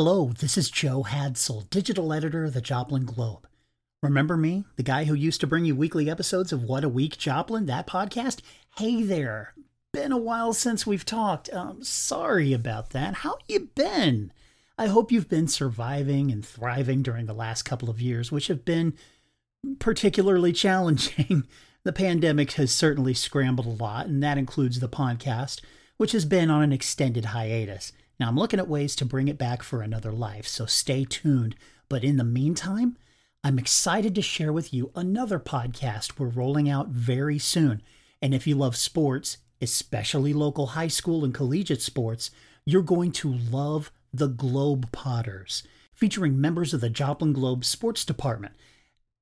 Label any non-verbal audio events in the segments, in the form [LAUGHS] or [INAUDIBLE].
Hello, this is Joe Hadsel, digital editor of the Joplin Globe. Remember me, the guy who used to bring you weekly episodes of What a Week Joplin, that podcast? Hey there, been a while since we've talked. Um, sorry about that. How you been? I hope you've been surviving and thriving during the last couple of years, which have been particularly challenging. [LAUGHS] the pandemic has certainly scrambled a lot, and that includes the podcast, which has been on an extended hiatus. Now, I'm looking at ways to bring it back for another life, so stay tuned. But in the meantime, I'm excited to share with you another podcast we're rolling out very soon. And if you love sports, especially local high school and collegiate sports, you're going to love the Globepodders, featuring members of the Joplin Globe Sports Department.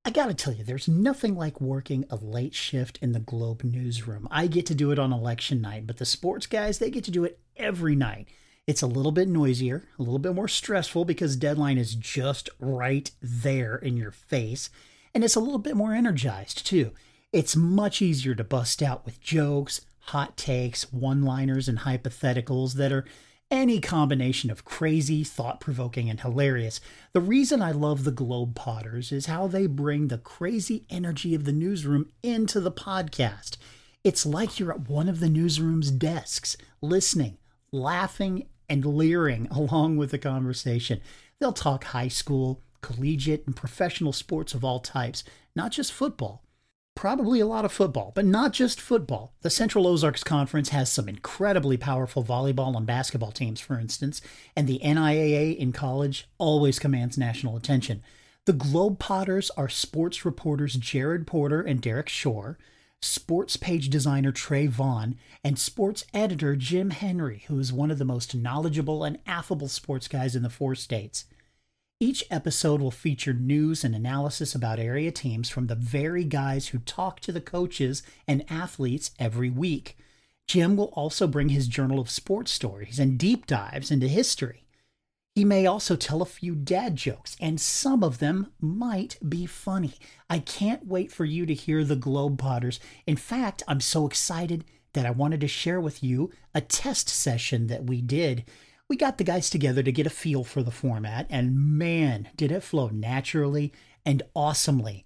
I gotta tell you, there's nothing like working a late shift in the Globe newsroom. I get to do it on election night, but the sports guys, they get to do it every night. It's a little bit noisier, a little bit more stressful because deadline is just right there in your face. And it's a little bit more energized too. It's much easier to bust out with jokes, hot takes, one liners, and hypotheticals that are any combination of crazy, thought provoking, and hilarious. The reason I love the Globepodders is how they bring the crazy energy of the newsroom into the podcast. It's like you're at one of the newsroom's desks, listening, laughing, and leering [LAUGHS] along with the conversation. They'll talk high school, collegiate, and professional sports of all types, not just football. Probably a lot of football, but not just football. The Central Ozarks Conference has some incredibly powerful volleyball and basketball teams, for instance, and the MIAA in college always commands national attention. The Globe Potters are sports reporters Jared Porter and Derek Shore, sports page designer Trey Vaughan, and sports editor Jim Henry, who is one of the most knowledgeable and affable sports guys in the four states. Each episode will feature news and analysis about area teams from the very guys who talk to the coaches and athletes every week. Jim will also bring his journal of sports stories and deep dives into history. He may also tell a few dad jokes, and some of them might be funny. I can't wait for you to hear the Globepodders. In fact, I'm so excited that I wanted to share with you a test session that we did. We got the guys together to get a feel for the format, and man, did it flow naturally and awesomely.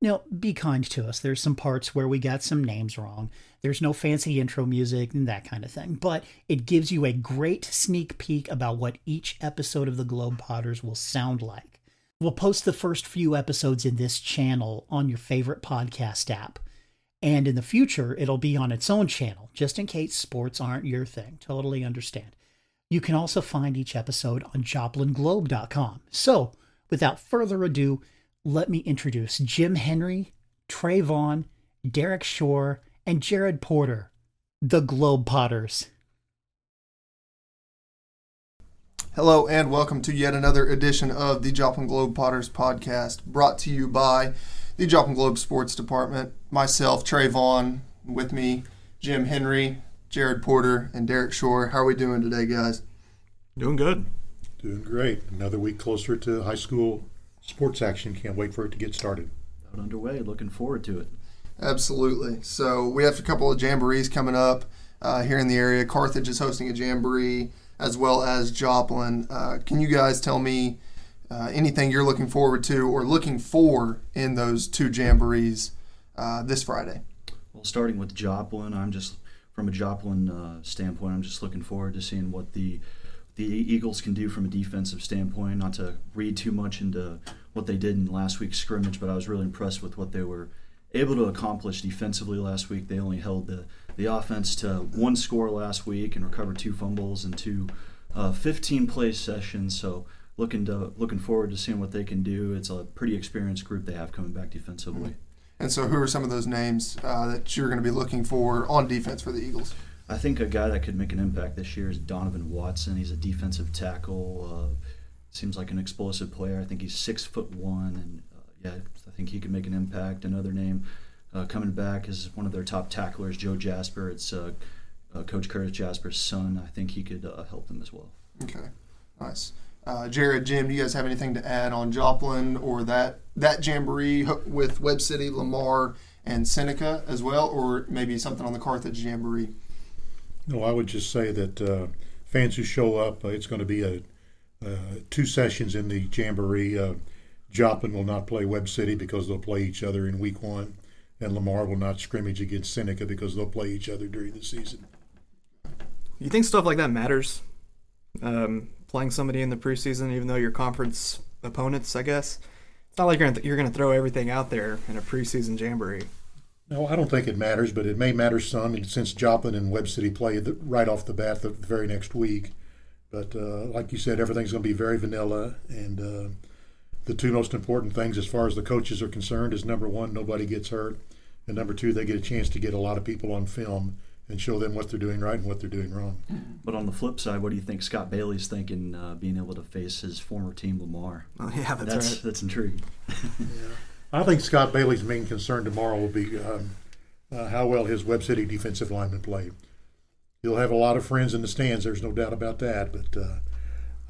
Now, be kind to us. There's some parts where we got some names wrong. There's no fancy intro music and that kind of thing, but it gives you a great sneak peek about what each episode of the Globepodders will sound like. We'll post the first few episodes in this channel on your favorite podcast app. And in the future, it'll be on its own channel, just in case sports aren't your thing. Totally understand. You can also find each episode on joplinglobe.com. So, without further ado, let me introduce Jim Henry, Trey Vaughan, Derek Shore, and Jared Porter, the Globepodders. Hello, and welcome to yet another edition of the Joplin Globepodders podcast, brought to you by the Joplin Globe Sports Department. Myself, Trey Vaughan, with me, Jim Henry, Jared Porter, and Derek Shore. How are we doing today, guys? Doing good. Doing great. Another week closer to high school sports action. Can't wait for it to get started. Out underway. Looking forward to it. Absolutely. So we have a couple of jamborees coming up uh, here in the area. Carthage is hosting a jamboree as well as Joplin. Uh, can you guys tell me uh, anything you're looking forward to or looking for in those two jamborees uh, this Friday? Well, starting with Joplin, I'm just from a Joplin uh, standpoint, I'm just looking forward to seeing what the the Eagles can do from a defensive standpoint. Not to read too much into what they did in last week's scrimmage, but I was really impressed with what they were able to accomplish defensively last week. They only held the, the offense to one score last week and recovered two fumbles and two uh, 15 play sessions. So looking to looking forward to seeing what they can do. It's a pretty experienced group they have coming back defensively. And so, who are some of those names uh, that you're going to be looking for on defense for the Eagles? I think a guy that could make an impact this year is Donovan Watson. He's a defensive tackle. Uh, seems like an explosive player. I think he's six foot one, and uh, yeah, I think he could make an impact. Another name uh, coming back is one of their top tacklers, Joe Jasper. It's uh, uh, Coach Curtis Jasper's son. I think he could uh, help them as well. Okay, nice. Jared, Jim, do you guys have anything to add on Joplin or that that jamboree with Webb City, Lamar, and Seneca as well, or maybe something on the Carthage jamboree? No, I would just say that uh, fans who show up, uh, it's going to be a uh, two sessions in the Jamboree. Uh, Joplin will not play Webb City because they'll play each other in week one, and Lamar will not scrimmage against Seneca because they'll play each other during the season. You think stuff like that matters? Um, playing somebody in the preseason, even though you're conference opponents, I guess. It's not like you're gonna, you're going to throw everything out there in a preseason jamboree. No, I don't think it matters, but it may matter some and since Joplin and Webb City play the, right off the bat the very next week. But uh, like you said, everything's going to be very vanilla, and uh, the two most important things as far as the coaches are concerned is number one, nobody gets hurt, and number two, they get a chance to get a lot of people on film and show them what they're doing right and what they're doing wrong. But on the flip side, what do you think Scott Bailey's thinking uh, being able to face his former team, Lamar? Oh, yeah, that's, That's right. that's intriguing. [LAUGHS] I think Scott Bailey's main concern tomorrow will be um, uh, how well his Webb City defensive linemen play. He'll have a lot of friends in the stands. There's no doubt about that. But uh,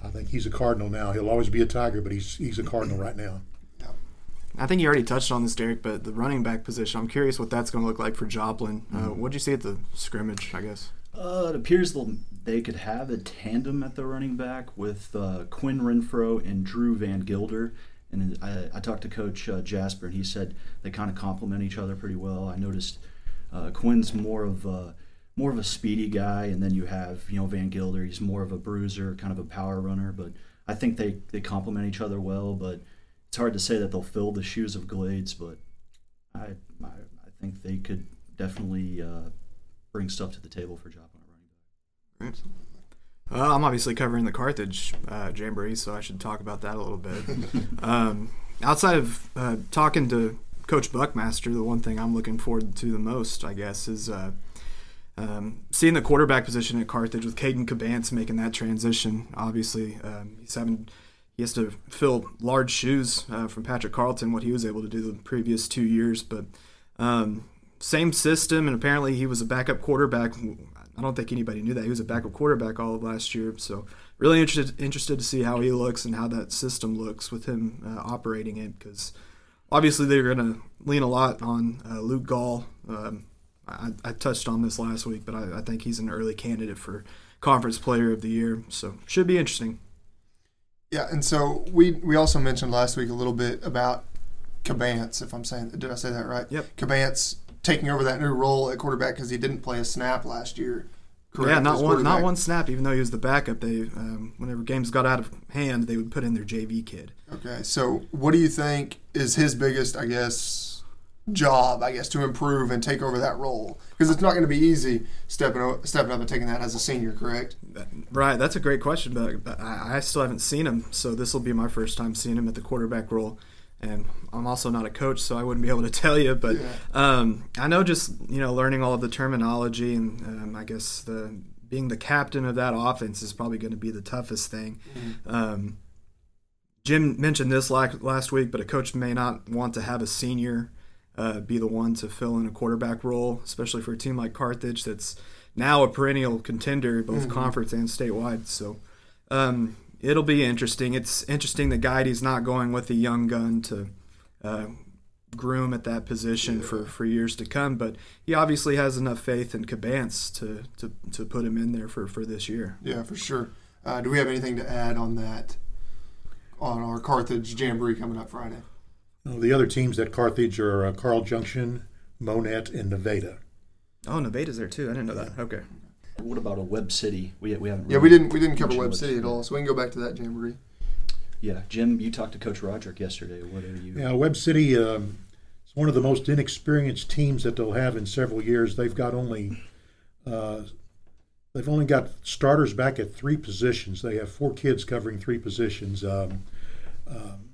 I think he's a Cardinal now. He'll always be a Tiger, but he's he's a Cardinal right now. I think you already touched on this, Derek, but the running back position, I'm curious what that's going to look like for Joplin. Uh, what did you see at the scrimmage, I guess? Uh, it appears they'll- they could have a tandem at the running back with uh, Quinn Renfro and Drew Van Gilder. And I, I talked to Coach uh, Jasper, and he said they kind of complement each other pretty well. I noticed uh, Quinn's more of a, more of a speedy guy, and then you have you know Van Gilder. He's more of a bruiser, kind of a power runner. But I think they they complement each other well. But it's hard to say that they'll fill the shoes of Glades, but I I, I think they could definitely uh, bring stuff to the table for Joplin running back. Uh, I'm obviously covering the Carthage uh, Jamboree, so I should talk about that a little bit. [LAUGHS] um, outside of uh, talking to Coach Buckmaster, the one thing I'm looking forward to the most, I guess, is uh, um, seeing the quarterback position at Carthage with Caden Cabance making that transition. Obviously, um, he's having he has to fill large shoes uh, from Patrick Carlton, what he was able to do the previous two years, but. Um, same system, and apparently he was a backup quarterback. I don't think anybody knew that he was a backup quarterback all of last year. So really interested interested to see how he looks and how that system looks with him uh, operating it because obviously they're going to lean a lot on uh, Luke Gall. Um, I, I, touched on this last week, but I, I, think he's an early candidate for conference player of the year. So should be interesting. Yeah, and so we we also mentioned last week a little bit about Cabance, if I'm saying did I say that right? Yep. Cabance taking over that new role at quarterback because he didn't play a snap last year. Correct, yeah, not one, not one snap. Even though he was the backup, they um, whenever games got out of hand, they would put in their JV kid. Okay, so what do you think is his biggest, I guess, job? I guess to improve and take over that role because it's not going to be easy stepping stepping up and taking that as a senior. Correct? Right, that's a great question, but, but I, I still haven't seen him, so this will be my first time seeing him at the quarterback role and I'm also not a coach, so I wouldn't be able to tell you. But Yeah. um, I know just you know learning all of the terminology, and um, I guess the being the captain of that offense is probably going to be the toughest thing. Um, Jim mentioned this last last week, but a coach may not want to have a senior uh, be the one to fill in a quarterback role, especially for a team like Carthage that's now a perennial contender, both conference and statewide. So. It'll be interesting. It's interesting that Guide's not going with a young gun to uh, groom at that position for, for years to come, but he obviously has enough faith in Cabance to, to, to put him in there for, for this year. Yeah, for sure. Uh, do we have anything to add on that on our Carthage Jamboree coming up Friday? Uh, the other teams at Carthage are uh, Carl Junction, Monett, and Nevada. Oh, Nevada's there too. I didn't know that. Okay. What about a Webb City? We, we haven't. Yeah, we didn't we didn't cover Webb City at all, so we can go back to that Jamboree. Yeah, Jim, you talked to Coach Roderique yesterday. What are you? Yeah, Webb City um, is one of the most inexperienced teams that they'll have in several years. They've got only uh, they've only got starters back at three positions. They have four kids covering three positions. Um, um,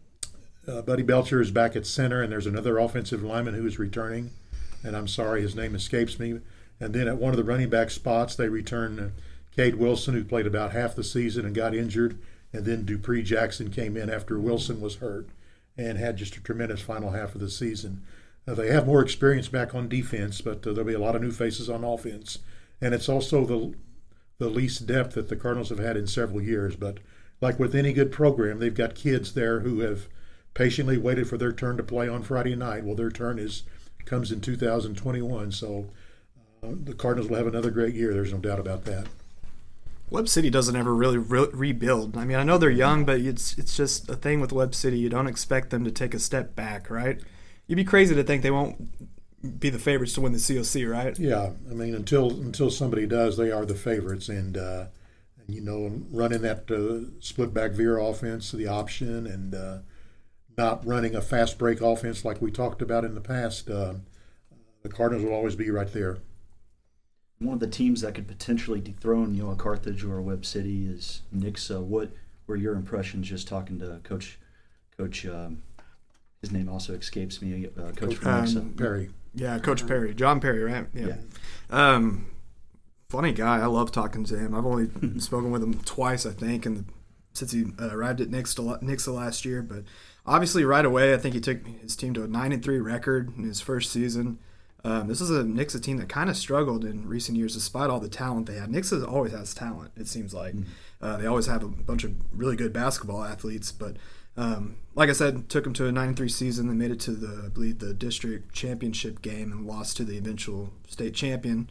uh, Buddy Belcher is back at center, and there's another offensive lineman who is returning, and I'm sorry his name escapes me. And then at one of the running back spots, they return uh, Cade Wilson, who played about half the season and got injured, and then Dupree Jackson came in after Wilson was hurt and had just a tremendous final half of the season. Uh, they have more experience back on defense, but uh, there'll be a lot of new faces on offense, and it's also the the least depth that the Cardinals have had in several years. But like with any good program, they've got kids there who have patiently waited for their turn to play on Friday night. Well, their turn is comes in 2021, so the Cardinals will have another great year. There's no doubt about that. Webb City doesn't ever really re- rebuild. I mean, I know they're young, but it's it's just a thing with Webb City. You don't expect them to take a step back, right? You'd be crazy to think they won't be the favorites to win the COC, right? Yeah, I mean until until somebody does, they are the favorites, and uh, and you know running that uh, split back veer offense, the option, and uh, not running a fast break offense like we talked about in the past. Uh, the Cardinals will always be right there. One of the teams that could potentially dethrone, you know, a Carthage or a Webb City is Nixa. What were your impressions just talking to Coach? Coach, um, his name also escapes me. Uh, Coach from Um, Nixa. Perry. Yeah, Coach Perry, John Perry, right? Yeah. Um, funny guy. I love talking to him. I've only [LAUGHS] spoken with him twice, I think, and since he uh, arrived at Nixa, Nixa last year. But obviously, right away, I think he took his team to a nine and three record in his first season. Um, this is a Nixa team that kind of struggled in recent years, despite all the talent they had. Nixa always has talent. It seems like uh, they always have a bunch of really good basketball athletes, but um, like I said, took them to a 9-3 season. They made it to the I believe the district championship game and lost to the eventual state champion,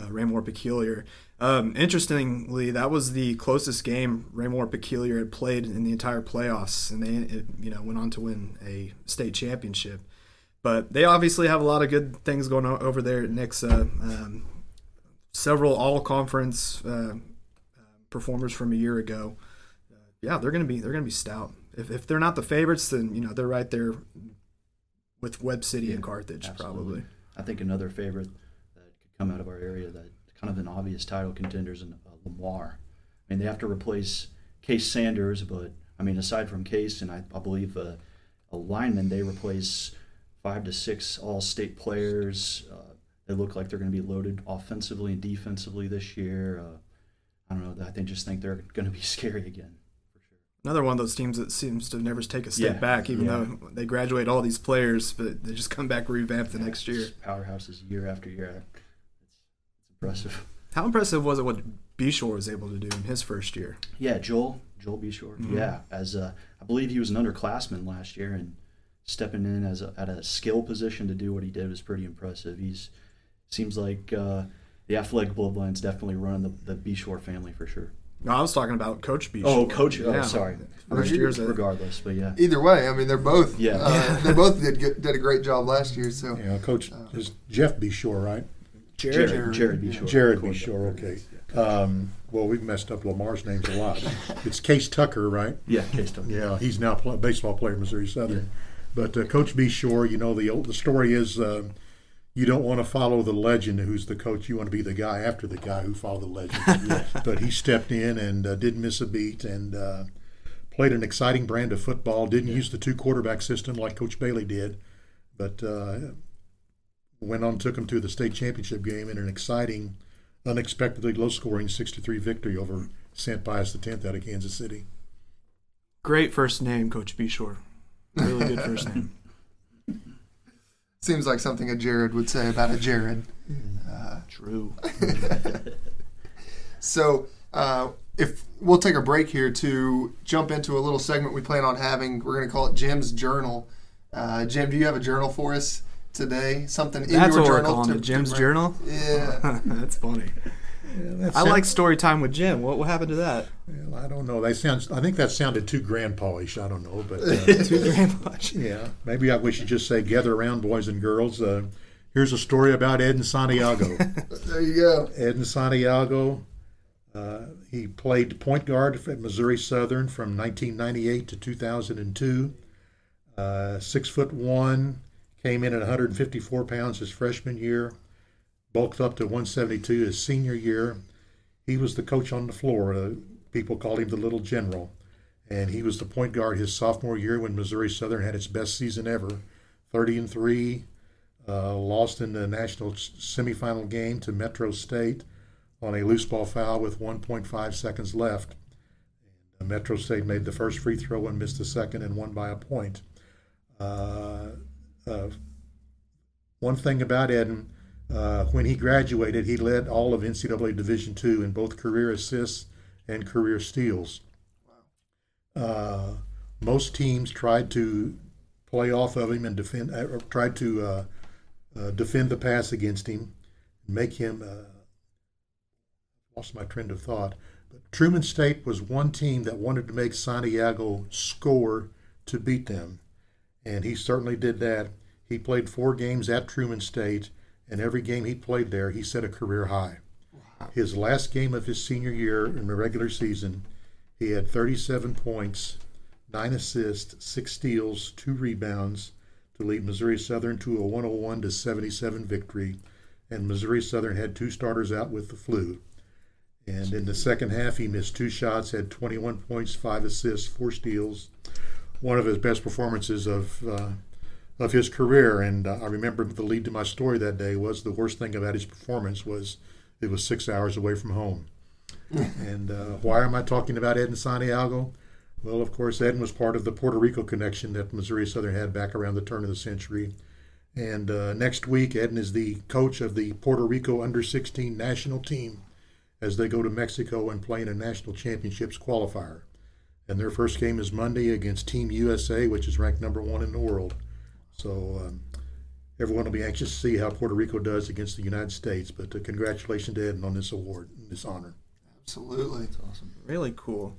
uh, Raymore Peculiar. Um, interestingly, that was the closest game Raymore Peculiar had played in the entire playoffs, and they it, you know went on to win a state championship. But they obviously have a lot of good things going on over there at Nixa. Um, several all conference uh, performers from a year ago. Uh, yeah, they're gonna be they're gonna be stout. If, if they're not the favorites, then you know they're right there with Webb City and Carthage absolutely. probably. I think another favorite that could come out of our area that kind of an obvious title contenders in uh, Lamar. I mean, they have to replace Case Sanders, but I mean, aside from Case and I, I believe uh, a lineman, they replace five to six all-state players. Uh, they look like they're going to be loaded offensively and defensively this year. Uh, I don't know. I think just think they're going to be [LAUGHS] scary again. for sure. Another one of those teams that seems to never take a step Yeah, back, even yeah. though they graduate all these players, but they just come back revamped the next year. Powerhouses year after year. It's, it's impressive. How impressive was it what Bishore was able to do in his first year? Yeah, Joel, Joel Bishore. Mhm. Yeah, as a, I believe he was an underclassman last year, and stepping in as a, at a skill position to do what he did was pretty impressive. He's seems like uh, the athletic bloodline's definitely running the, the Bishore family for sure. No, I was talking about Coach Bishore. Oh, Coach. Yeah. Oh, sorry. First year's a, Regardless, but yeah. Either way, I mean, they're both. Yeah. Uh, [LAUGHS] they both did good, did a great job last year. So yeah, know, Coach is Jeff B. Shore, right? Jared. Jared, Jared Bishore. Jared B. Shore. Okay. Um, well, we've messed up Lamar's names a lot. [LAUGHS] It's Case Tucker, right? Yeah, Case Tucker. Yeah, he's now a baseball player at Missouri Southern. But uh, Coach B. Shore, you know, the the story is uh, you don't want to follow the legend who's the coach. You want to be the guy after the guy who followed the legend. [LAUGHS] but he stepped in and uh, didn't miss a beat and uh, played an exciting brand of football. Didn't use the two quarterback system like Coach Bailey did, but uh, went on took him to the state championship game in an exciting, unexpectedly low scoring 63 victory over St. Pius X out of Kansas City. Great first name, Coach Bishore. Really good first name. seems like something a Jared would say about a Jared. Uh, True. [LAUGHS] So, uh, if we'll take a break here to jump into a little segment we plan on having, we're going to call it Jim's Journal. Uh, Jim, do you have a journal for us today? Something in That's your what we're journal? calling to- it. Jim's to- journal. Yeah. [LAUGHS] That's funny. That I sound- like story time with Jim. What what happened to that? Well, I don't know. That sounds. I think that sounded too grandpa-ish. I don't know, but uh, [LAUGHS] Too very much. yeah, maybe I, we should just say, "Gather around, boys and girls." Uh, here's a story about Eden Santiago. [LAUGHS] there you go. Eden Santiago. Uh, he played point guard at Missouri Southern from 1998 to 2002. Uh, six foot one, came in at 154 pounds his freshman year, bulked up to 172 his senior year. He was the coach on the floor. Uh, people called him the Little General, and he was the point guard his sophomore year when Missouri Southern had its best season ever, 30 and three. Uh, lost in the national semifinal game to Metro State on a loose ball foul with 1.5 seconds left. And Metro State made the first free throw and missed the second and won by a point. Uh, uh, one thing about Eden, uh, when he graduated, he led all of NCAA Division II in both career assists and career steals. Uh, most teams tried to play off of him and defend, uh, tried to uh, uh, defend the pass against him, make him. Uh, lost my train of thought. But Truman State was one team that wanted to make Santiago score to beat them, and he certainly did that. He played four games at Truman State, and every game he played there, he set a career high. His last game of his senior year in the regular season, he had 37 points, nine assists, six steals, two rebounds to lead Missouri Southern to a 101 to 77 victory. And Missouri Southern had two starters out with the flu. And in the second half, he missed two shots, had 21 points, five assists, four steals. One of his best performances of uh, of his career. And uh, I remember the lead to my story that day was the worst thing about his performance was it was six hours away from home. [LAUGHS] and uh, why am I talking about Eden Santiago? Well, of course, Ed was part of the Puerto Rico connection that Missouri Southern had back around the turn of the century. And uh, next week, Eden is the coach of the Puerto Rico under 16 national team as they go to Mexico and play in a national championships qualifier. And their first game is Monday against Team USA, which is ranked number one in the world. So um, everyone will be anxious to see how Puerto Rico does against the United States. But uh, congratulations to Eden on this award, and this honor. Absolutely. That's awesome. Really cool.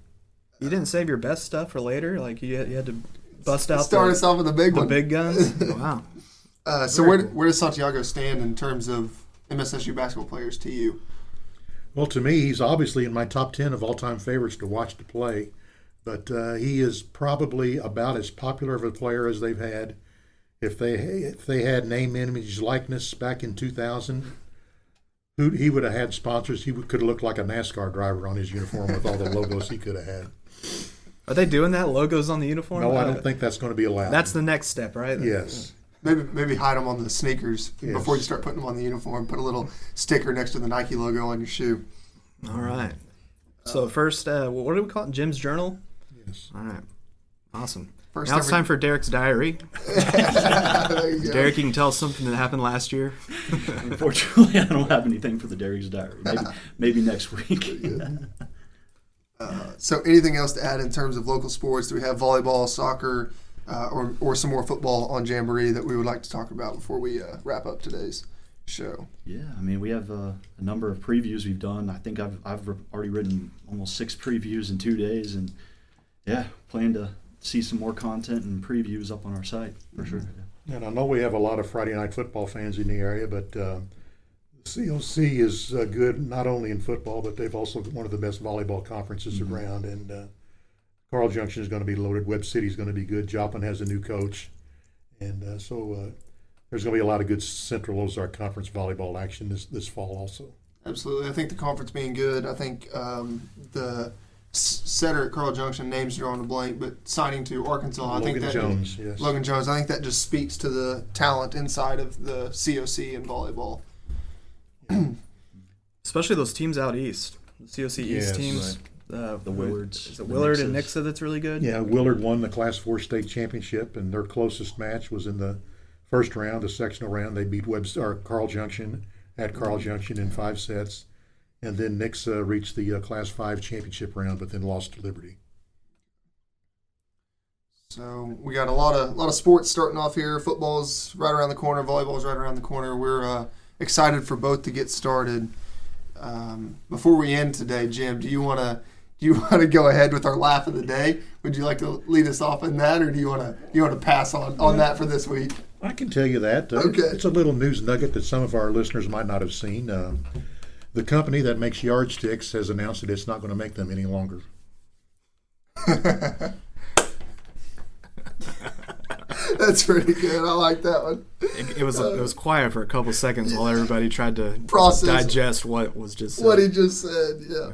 You didn't save your best stuff for later. Like you had, you had to bust out Start the, us off with the big the one. big guns. [LAUGHS] wow. Uh, so Very where, cool. where does Santiago stand in terms of MSSU basketball players to you? Well, to me, he's obviously in my top 10 of all time favorites to watch to play, but uh, he is probably about as popular of a player as they've had. If they if they had name, image, likeness back in 2000, who, he would have had sponsors. He would, could have looked like a NASCAR driver on his uniform with all the logos he could have had. Are they doing that? Logos on the uniform? No, I Uh, don't think that's going to be allowed. That's the next step, right? yes. Maybe maybe hide them on the sneakers Yes. before you start putting them on the uniform. Put a little sticker next to the Nike logo on your shoe. All right. So first, uh, what do we call it? Jim's journal. Yes. All right. Awesome. First now it's ever- time for Derek's diary. [LAUGHS] There you go. Derek, you can tell us something that happened last year. [LAUGHS] Unfortunately, I don't have anything for the Derry's Diary. Maybe, maybe next [LAUGHS] week. Uh, so anything else to add in terms of local sports? Do we have volleyball, soccer, uh, or or some more football on Jamboree that we would like to talk about before we uh, wrap up today's show? Yeah, I mean, we have uh, a number of previews we've done. I think I've, I've already written almost six previews in two days, and yeah, plan to see some more content and previews up on our site for sure. And I know we have a lot of Friday night football fans in the area, but uh, the COC is uh, good not only in football, but they've also one of the best volleyball conferences Mhm. around. And uh, Carl Junction is going to be loaded. Webb City is going to be good. Joplin has a new coach, and uh, so uh, there's going to be a lot of good Central Ozark Conference volleyball action this this fall also. Absolutely. I think the conference being good. I think um, the s- setter at Carl Junction names drawing a blank, but signing to Arkansas. I think Logan that Jones, yes. Logan Jones. I think that just speaks to the talent inside of the COC in volleyball. [CLEARS THROAT] Especially those teams out east. The COC East Yes. teams. Uh, The Willards, Is it the Willard and Nixa that's really good? Yeah, Willard won the Class Four state championship, and their closest match was in the first round, the sectional round. They beat Webster or Carl Junction at Carl Junction in five sets, and then Nixa reached the uh, Class Five championship round, but then lost to Liberty. So we got a lot of lot of sports starting off here. Football's right around the corner. Volleyball's right around the corner. We're uh, excited for both to get started. Um, before we end today, Jim, do you want to do you [LAUGHS] want to go ahead with our laugh of the day? Would you like to lead us off in that, or do you want to you want to pass on on that for this week? I can tell you that. Uh, Okay. It's a little news nugget that some of our listeners might not have seen. Uh, the company that makes yardsticks has announced that it's not going to make them any longer. [LAUGHS] That's pretty good. I like that one. It, it was it was quiet for a couple seconds while everybody tried to Process. digest what was just said. What he just said, yeah.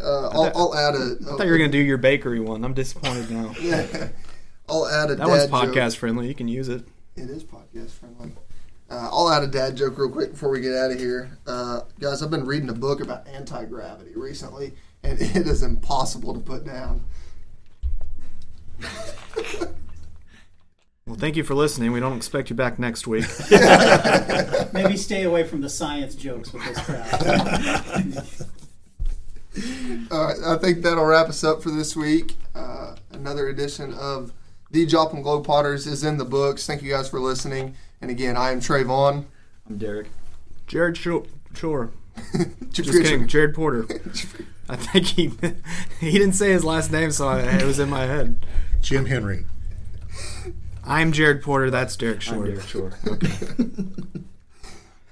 Uh, I'll, I'll add a. I thought you were gonna do your bakery one. I'm disappointed now. [LAUGHS] Yeah, I'll add it. That one's dad joke. podcast friendly. You can use it. It is podcast friendly. Uh, I'll add a dad joke real quick before we get out of here. Uh, guys, I've been reading a book about anti gravity recently, and [LAUGHS] it is impossible to put down. Well, thank you for listening. We don't expect you back next week. [LAUGHS] Maybe stay away from the science jokes with this crowd. [LAUGHS] All right, I think that'll wrap us up for this week. Uh, another edition of the Joplin Globepodders is in the books. Thank you guys for listening. And again, I am Trey Vaughan. I'm Derek. Jared Shore. Shore. [LAUGHS] Just kidding. Jared Porter. [LAUGHS] I think he [LAUGHS] he didn't say his last name, so I, it was in my head. Jim Henry. I'm Jared Porter. That's Derek I'm Short. Derek Shore. Okay.